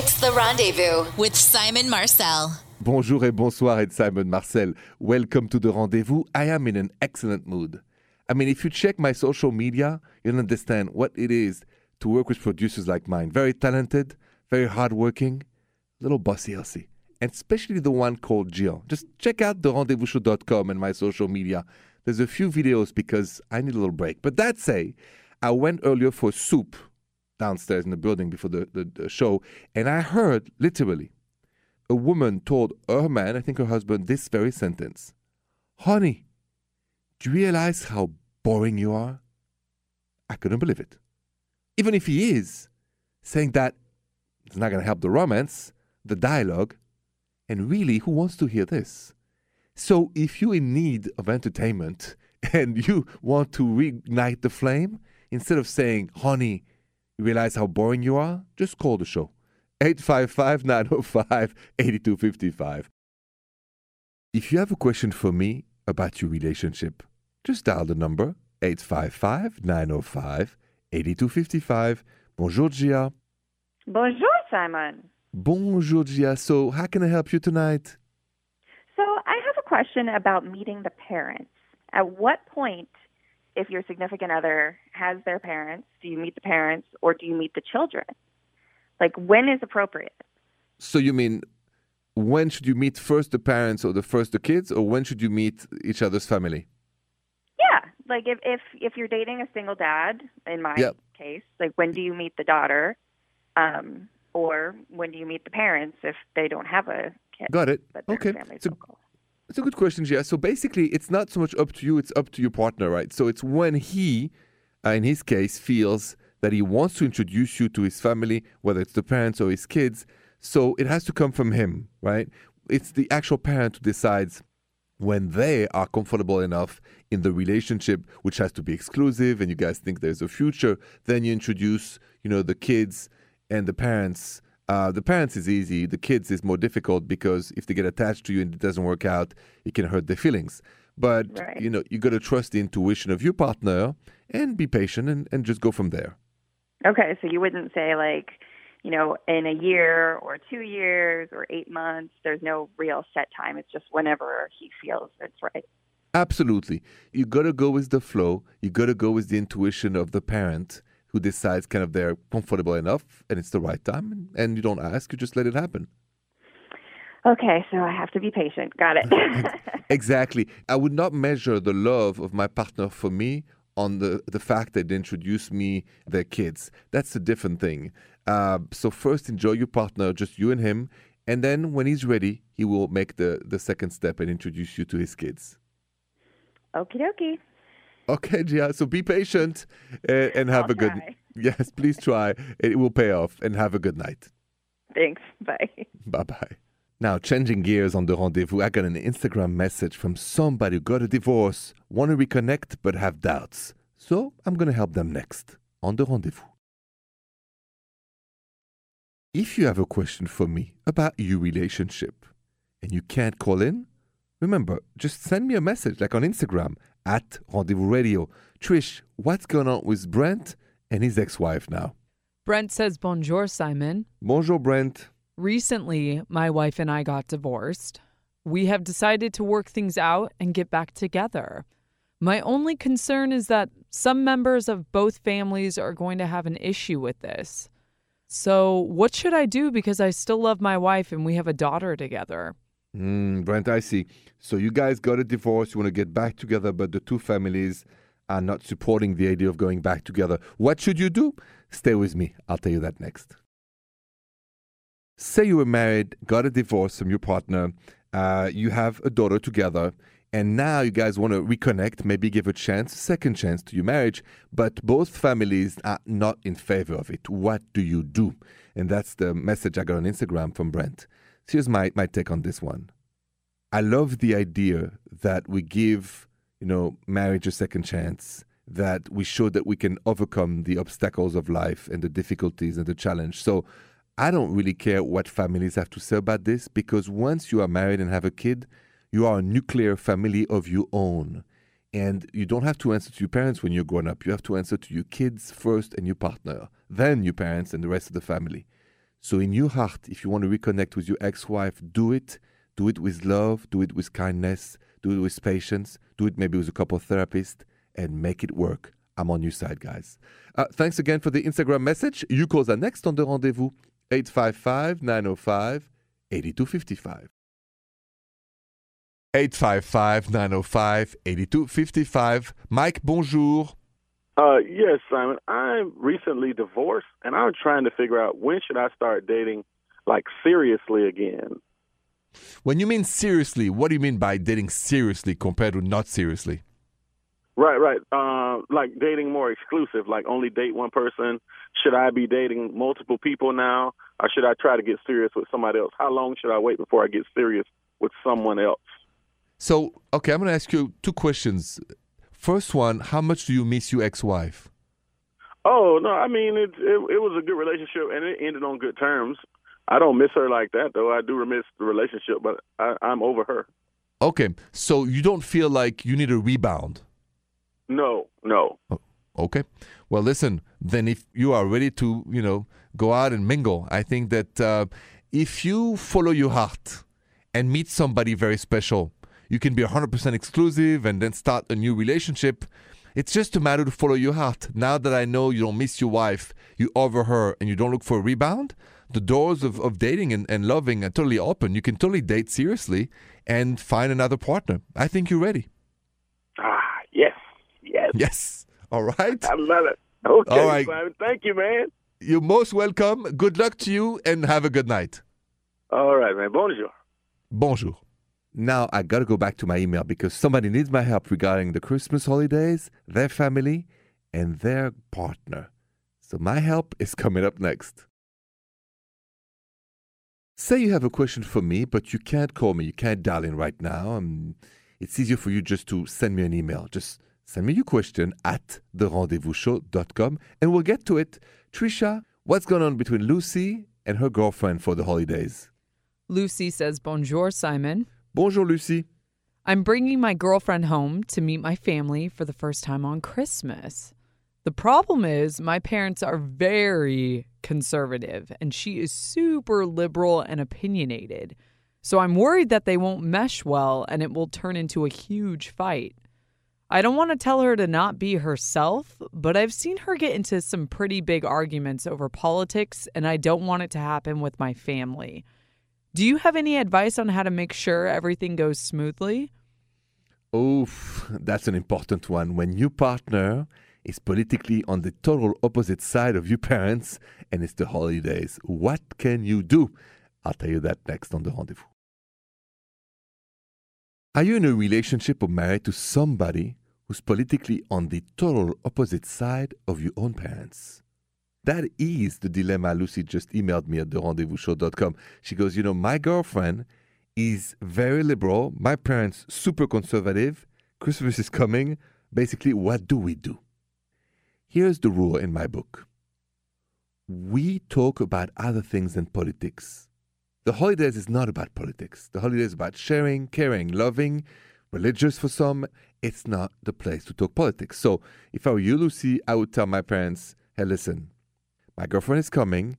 It's The Rendezvous with Simon Marcel. Bonjour et bonsoir, it's Simon Marcel. Welcome to The Rendezvous. I am in an excellent mood. I mean, if you check my social media, you'll understand what it is to work with producers like mine. Very talented, very hardworking, little bossy Elsie. And especially the one called Jill. Just check out therendezvousshow.com and my social media. There's a few videos because I need a little break. But that say, I went earlier for soup downstairs in the building before the, the, the show, and I heard literally a woman told her man, I think her husband, this very sentence Honey, do you realize how boring you are? I couldn't believe it. Even if he is saying that it's not going to help the romance, the dialogue, and really, who wants to hear this? So, if you're in need of entertainment and you want to reignite the flame, instead of saying, honey, you realize how boring you are? Just call the show. 855 905 8255. If you have a question for me about your relationship, just dial the number 855 905 8255. Bonjour, Gia. Bonjour, Simon. Bonjour, Gia. So, how can I help you tonight? So, I have a question about meeting the parents. At what point, if your significant other has their parents, do you meet the parents or do you meet the children? Like, when is appropriate? So, you mean when should you meet first the parents or the first the kids, or when should you meet each other's family? Yeah, like if if if you're dating a single dad, in my Yep. case, like when do you meet the daughter, um, or when do you meet the parents if they don't have a kid? Got it. Okay. family's So- It's a good question, Gia. So basically, it's not so much up to you; it's up to your partner, right? So it's when he, uh, in his case, feels that he wants to introduce you to his family, whether it's the parents or his kids. So it has to come from him, right? It's the actual parent who decides when they are comfortable enough in the relationship, which has to be exclusive, and you guys think there's a future. Then you introduce, you know, the kids and the parents. Uh, the parents is easy. The kids is more difficult because if they get attached to you and it doesn't work out, it can hurt their feelings. But Right. you know, you got to trust the intuition of your partner and be patient and, and just go from there. Okay, so you wouldn't say like, you know, in a year or two years or eight months. There's no real set time. It's just whenever he feels it's right. Absolutely. You got to go with the flow. You got to go with the intuition of the parent who decides kind of they're comfortable enough and it's the right time. And, you don't ask, you just let it happen. Okay, so I have to be patient. Got it. Exactly. I would not measure the love of my partner for me on the, the fact that they introduce me their kids. That's a different thing. Uh, so first enjoy your partner, just you and him. And then when he's ready, he will make the, the second step and introduce you to his kids. Okie dokie. Okay, Gia. So be patient uh, and have I'll a good. try. Yes, please try. It will pay off. And have a good night. Thanks. Bye. Bye bye. Now, changing gears on the rendezvous, I got an Instagram message from somebody who got a divorce, want to reconnect but have doubts. So I'm going to help them next on the rendezvous. If you have a question for me about your relationship and you can't call in, remember, just send me a message like on Instagram at Rendezvous Radio. Trish, what's going on with Brent and his ex wife now? Brent says, Bonjour, Simon. Bonjour, Brent. Recently, my wife and I got divorced. We have decided to work things out and get back together. My only concern is that some members of both families are going to have an issue with this. So, what should I do because I still love my wife and we have a daughter together? Mm, Brent, I see. So you guys got a divorce, you want to get back together, but the two families are not supporting the idea of going back together. What should you do? Stay with me. I'll tell you that next. Say you were married, got a divorce from your partner, uh, you have a daughter together, and now you guys want to reconnect, maybe give a chance, second chance to your marriage, but both families are not in favor of it. What do you do? And that's the message I got on Instagram from Brent. Here's my, my take on this one. I love the idea that we give, you know, marriage a second chance, that we show that we can overcome the obstacles of life and the difficulties and the challenge. So I don't really care what families have to say about this because once you are married and have a kid, you are a nuclear family of your own. And you don't have to answer to your parents when you're grown up. You have to answer to your kids first and your partner, then your parents and the rest of the family. So, in your heart, if you want to reconnect with your ex wife, do it. Do it with love, do it with kindness, do it with patience, do it maybe with a couple of therapists, and make it work. I'm on your side, guys. Uh, thanks again for the Instagram message. You calls are next on the rendezvous 855 905 8255. 855 905 8255. Mike, bonjour. Uh, yes, Simon. I'm recently divorced, and I'm trying to figure out when should I start dating, like seriously again. When you mean seriously, what do you mean by dating seriously compared to not seriously? Right, right. Uh, like dating more exclusive, like only date one person. Should I be dating multiple people now, or should I try to get serious with somebody else? How long should I wait before I get serious with someone else? So, okay, I'm going to ask you two questions. First one, how much do you miss your ex-wife? Oh no, I mean it, it. It was a good relationship, and it ended on good terms. I don't miss her like that, though. I do miss the relationship, but I, I'm over her. Okay, so you don't feel like you need a rebound? No, no. Oh, okay. Well, listen, then if you are ready to, you know, go out and mingle, I think that uh, if you follow your heart and meet somebody very special, you can be 100% exclusive and then start a new relationship. It's just a matter to follow your heart. Now that I know you don't miss your wife, you over her, and you don't look for a rebound, the doors of, of dating and, and loving are totally open. You can totally date seriously and find another partner. I think you're ready. Ah, yes, yes. Yes. All right. I love it. Okay, All right. Simon. Thank you, man. You're most welcome. Good luck to you and have a good night. All right, man. Bonjour. Bonjour. Now I gotta go back to my email because somebody needs my help regarding the Christmas holidays, their family, and their partner. So my help is coming up next. Say you have a question for me, but you can't call me, you can't dial in right now. It's easier for you just to send me an email. Just send me your question at therendezvousshow.com and we'll get to it. Trisha, what's going on between Lucy and her girlfriend for the holidays? Lucy says, Bonjour, Simon. Bonjour, Lucy. I'm bringing my girlfriend home to meet my family for the first time on Christmas. The problem is, my parents are very conservative and she is super liberal and opinionated. So I'm worried that they won't mesh well and it will turn into a huge fight. I don't want to tell her to not be herself, but I've seen her get into some pretty big arguments over politics and I don't want it to happen with my family. Do you have any advice on how to make sure everything goes smoothly? Oof, that's an important one. When your partner is politically on the total opposite side of your parents and it's the holidays, what can you do? I'll tell you that next on the rendezvous. Are you in a relationship or married to somebody who's politically on the total opposite side of your own parents? That is the dilemma Lucy just emailed me at the rendezvousshow.com. She goes, You know, my girlfriend is very liberal, my parents super conservative. Christmas is coming. Basically, what do we do? Here's the rule in my book we talk about other things than politics. The holidays is not about politics. The holidays is about sharing, caring, loving, religious for some. It's not the place to talk politics. So if I were you, Lucy, I would tell my parents, hey, listen, my girlfriend is coming.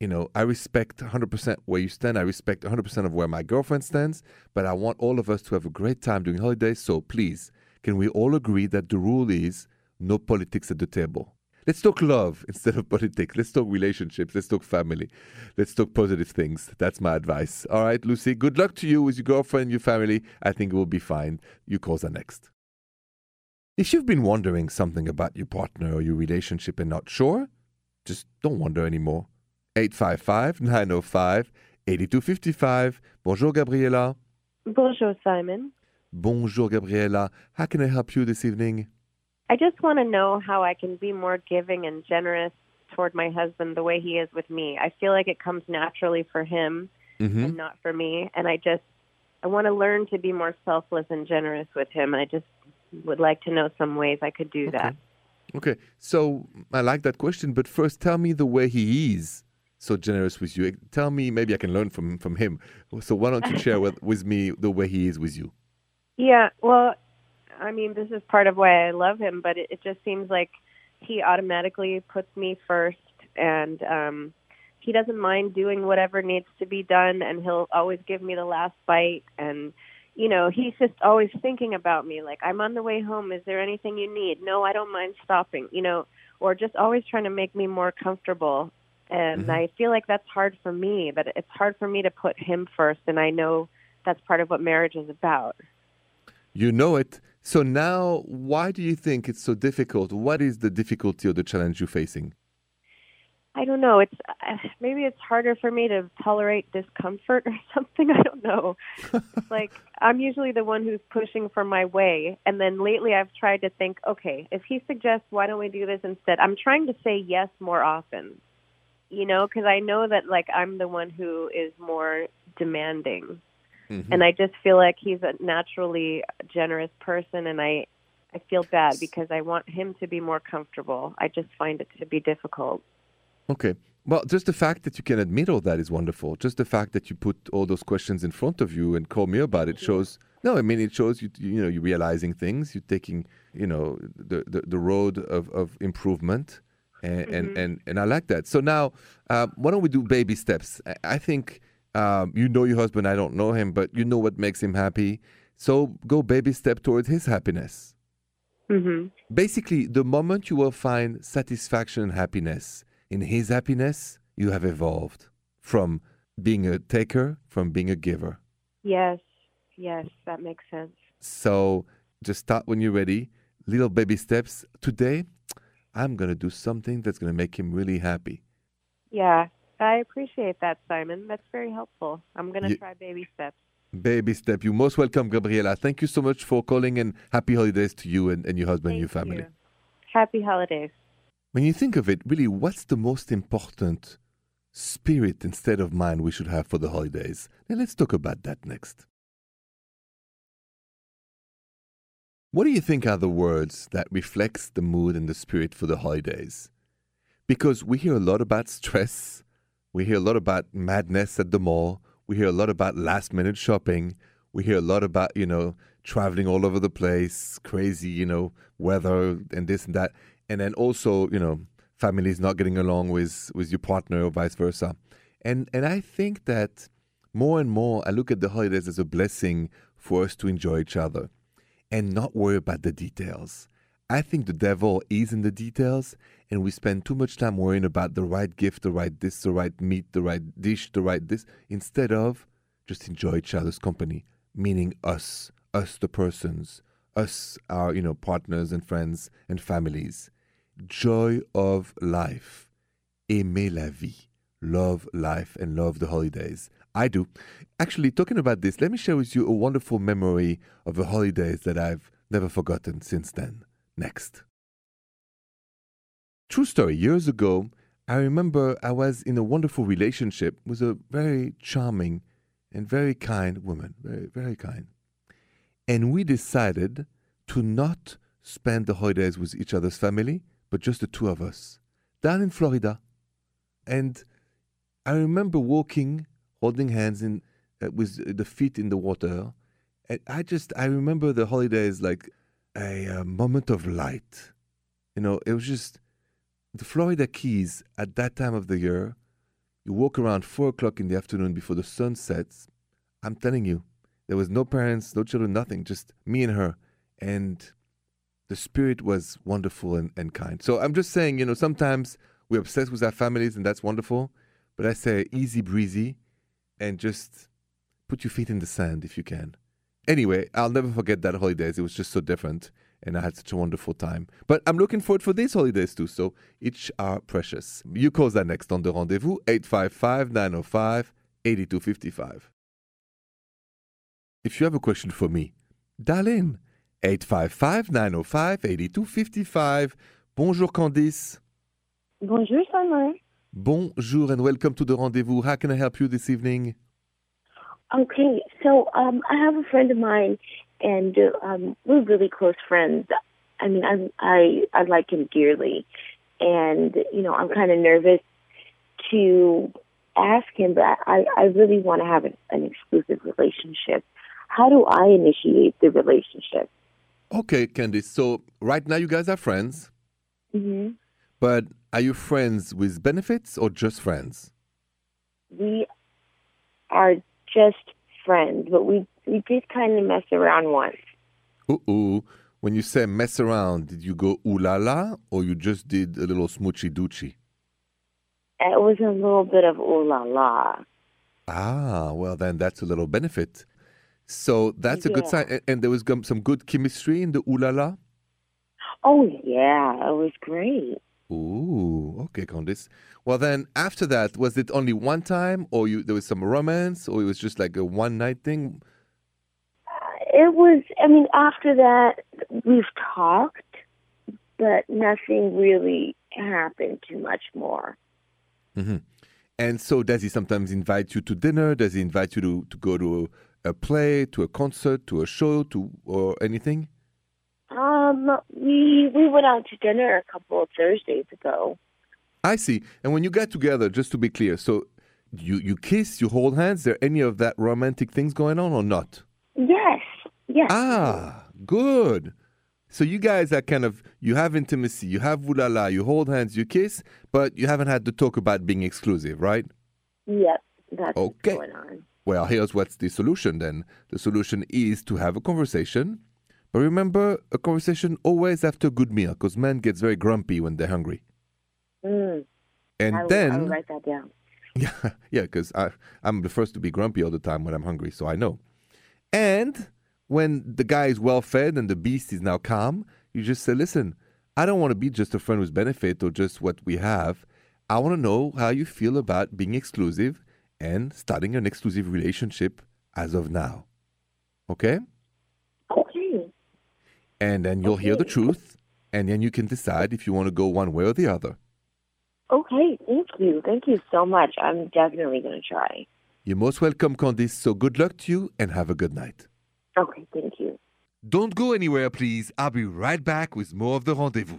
You know, I respect 100% where you stand. I respect 100% of where my girlfriend stands. But I want all of us to have a great time during holidays. So please, can we all agree that the rule is no politics at the table? Let's talk love instead of politics. Let's talk relationships. Let's talk family. Let's talk positive things. That's my advice. All right, Lucy, good luck to you with your girlfriend, your family. I think it will be fine. Your calls are next. If you've been wondering something about your partner or your relationship and not sure, just don't wonder anymore. 855 905 8255. Bonjour, Gabriela. Bonjour, Simon. Bonjour, Gabriela. How can I help you this evening? I just want to know how I can be more giving and generous toward my husband the way he is with me. I feel like it comes naturally for him Mm-hmm. and not for me, and I just I want to learn to be more selfless and generous with him. And I just would like to know some ways I could do that. Okay, so I like that question, but first tell me the way he is so generous with you. Tell me, maybe I can learn from from him. So why don't you share with, with me the way he is with you? Yeah, well, I mean, this is part of why I love him, but it, it just seems like he automatically puts me first, and um, he doesn't mind doing whatever needs to be done and he'll always give me the last bite and you know he's just always thinking about me like i'm on the way home is there anything you need no i don't mind stopping you know or just always trying to make me more comfortable and Mhm. i feel like that's hard for me But it's hard for me to put him first and i know that's part of what marriage is about You know it. So now, why do you think it's so difficult? What is the difficulty or the challenge you're facing? I don't know. It's uh, maybe it's harder for me to tolerate discomfort or something. I don't know. it's like I'm usually the one who's pushing for my way, and then lately I've tried to think, okay, if he suggests, why don't we do this instead? I'm trying to say yes more often. You know, because I know that like I'm the one who is more demanding, Mhm. and I just feel like he's a naturally generous person, and I I feel bad because I want him to be more comfortable. I just find it to be difficult. Okay. Well, just the fact that you can admit all that is wonderful. Just the fact that you put all those questions in front of you and call me about it shows. No, I mean it shows you. You know, you're realizing things. You're taking, you know, the the, the road of, of improvement, and, and and and I like that. So now, uh, why don't we do baby steps? I, I think um, you know your husband. I don't know him, but you know what makes him happy. So go baby step towards his happiness. Mhm. Basically, the moment you will find satisfaction and happiness in his happiness, you have evolved from being a taker, from being a giver. Yes, yes, that makes sense. So just start when you're ready. Little baby steps. Today, I'm going to do something that's going to make him really happy. Yeah, I appreciate that, Simon. That's very helpful. I'm going to Ye- try baby steps. Baby step. You're most welcome, Gabriela. Thank you so much for calling and happy holidays to you and, and your husband and your family. you. Happy holidays. When you think of it, really, what's the most important spirit instead of mind we should have for the holidays? Now, let's talk about that next. What do you think are the words that reflects the mood and the spirit for the holidays? Because we hear a lot about stress, we hear a lot about madness at the mall, we hear a lot about last minute shopping, we hear a lot about, you know, traveling all over the place, crazy, you know, weather and this and that. And then also, you know, families not getting along with, with your partner or vice versa. And and I think that more and more I look at the holidays as a blessing for us to enjoy each other and not worry about the details. I think the devil is in the details, and we spend too much time worrying about the right gift, the right this, the right meat, the right dish, the right this, instead of just enjoy each other's company, meaning us, us the persons, us our you know partners and friends and families. Joy of life, aimer la vie, love life and love the holidays. I do. Actually, talking about this, let me share with you a wonderful memory of the holidays that I've never forgotten since then. Next. True story. Years ago, I remember I was in a wonderful relationship with a very charming and very kind woman. Very, very kind. And we decided to not spend the holidays with each other's family, but just the two of us down in Florida. And I remember walking, holding hands in, uh, with the feet in the water. And I just, I remember the holidays like a, uh moment of light. You know, it was just the Florida Keys at that time of the year. You walk around four o'clock in the afternoon before the sun sets. I'm telling you, there was no parents, no children, nothing, just me and her. And the spirit was wonderful and, and kind. So I'm just saying, you know, sometimes we're obsessed with our families and that's wonderful. But I say easy breezy and just put your feet in the sand if you can. Anyway, I'll never forget that holidays. It was just so different and I had such a wonderful time. But I'm looking forward for these holidays too, so each are precious. You call that next on the rendezvous 855 905 8255. If you have a question for me, dial in 855 905 8255. Bonjour Candice. Bonjour, Simon. Bonjour and welcome to the rendezvous. How can I help you this evening? Okay, so um, I have a friend of mine, and um, we're really close friends. I mean, I I I like him dearly, and you know, I'm kind of nervous to ask him, but I I really want to have an, an exclusive relationship. How do I initiate the relationship? Okay, Candice. So right now you guys are friends, hmm but are you friends with benefits or just friends? we are just friends, but we we did kind of mess around once. Ooh, ooh. When you say mess around, did you go ooh la la or you just did a little smoochy doochie? It was a little bit of ooh la la. Ah, well, then that's a little benefit. So that's a good sign. And, and there was some good chemistry in the ooh la la? Oh yeah, it was great. Ooh, okay, Candice. Well, then after that, was it only one time or you there was some romance or it was just like a one night thing? It was. I mean, after that, we've talked, but nothing really happened too much more. Mm-hmm. And so does he sometimes invite you to dinner? Does he invite you to, to go to a, play, to a concert, to a show, to or anything? Um, we we went out to dinner a couple of Thursdays ago. I see. And when you get together, just to be clear, so you you kiss, you hold hands. There any of that romantic things going on or not? Yes, yes. Ah, good. So you guys are kind of you have intimacy, you have wulala, you hold hands, you kiss, but you haven't had to talk about being exclusive, right? Yep, that's Okay. what's going on. Well, here's what's the solution then. The solution is to have a conversation. But remember, a conversation always after a good meal, because men gets very grumpy when they're hungry. Mm, And I will, then I will write that down. Yeah, yeah, because I'm the first to be grumpy all the time when I'm hungry, so I know. And when the guy is well fed and the beast is now calm, you just say, listen, I don't want to be just a friend with benefit or just what we have. I want to know how you feel about being exclusive and starting an exclusive relationship as of now. Okay? Okay. And then you'll hear the truth, and then you can decide if you want to go one way or the other. Okay, thank you. Thank you so much. I'm definitely going to try. You're most welcome, Candice. So good luck to you and have a good night. Okay, thank you. Don't go anywhere, please. I'll be right back with more of the rendezvous.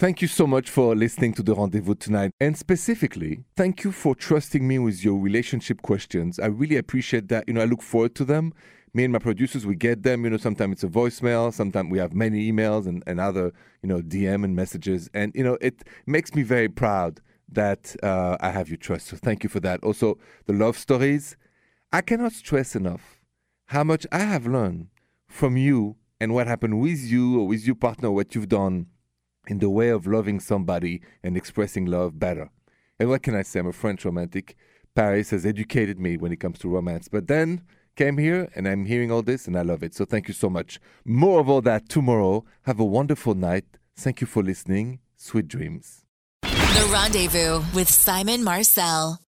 Thank you so much for listening to the rendezvous tonight. And specifically, thank you for trusting me with your relationship questions. I really appreciate that. You know, I look forward to them. Me and my producers, we get them. You know, sometimes it's a voicemail, sometimes we have many emails and, and other, you know, DM and messages. And, you know, it makes me very proud that uh, I have your trust. So thank you for that. Also, the love stories. I cannot stress enough how much I have learned from you and what happened with you or with your partner, what you've done in the way of loving somebody and expressing love better. And what can I say? I'm a French romantic. Paris has educated me when it comes to romance. But then came here and I'm hearing all this and I love it. So thank you so much. More of all that tomorrow. Have a wonderful night. Thank you for listening. Sweet dreams. The Rendezvous with Simon Marcel.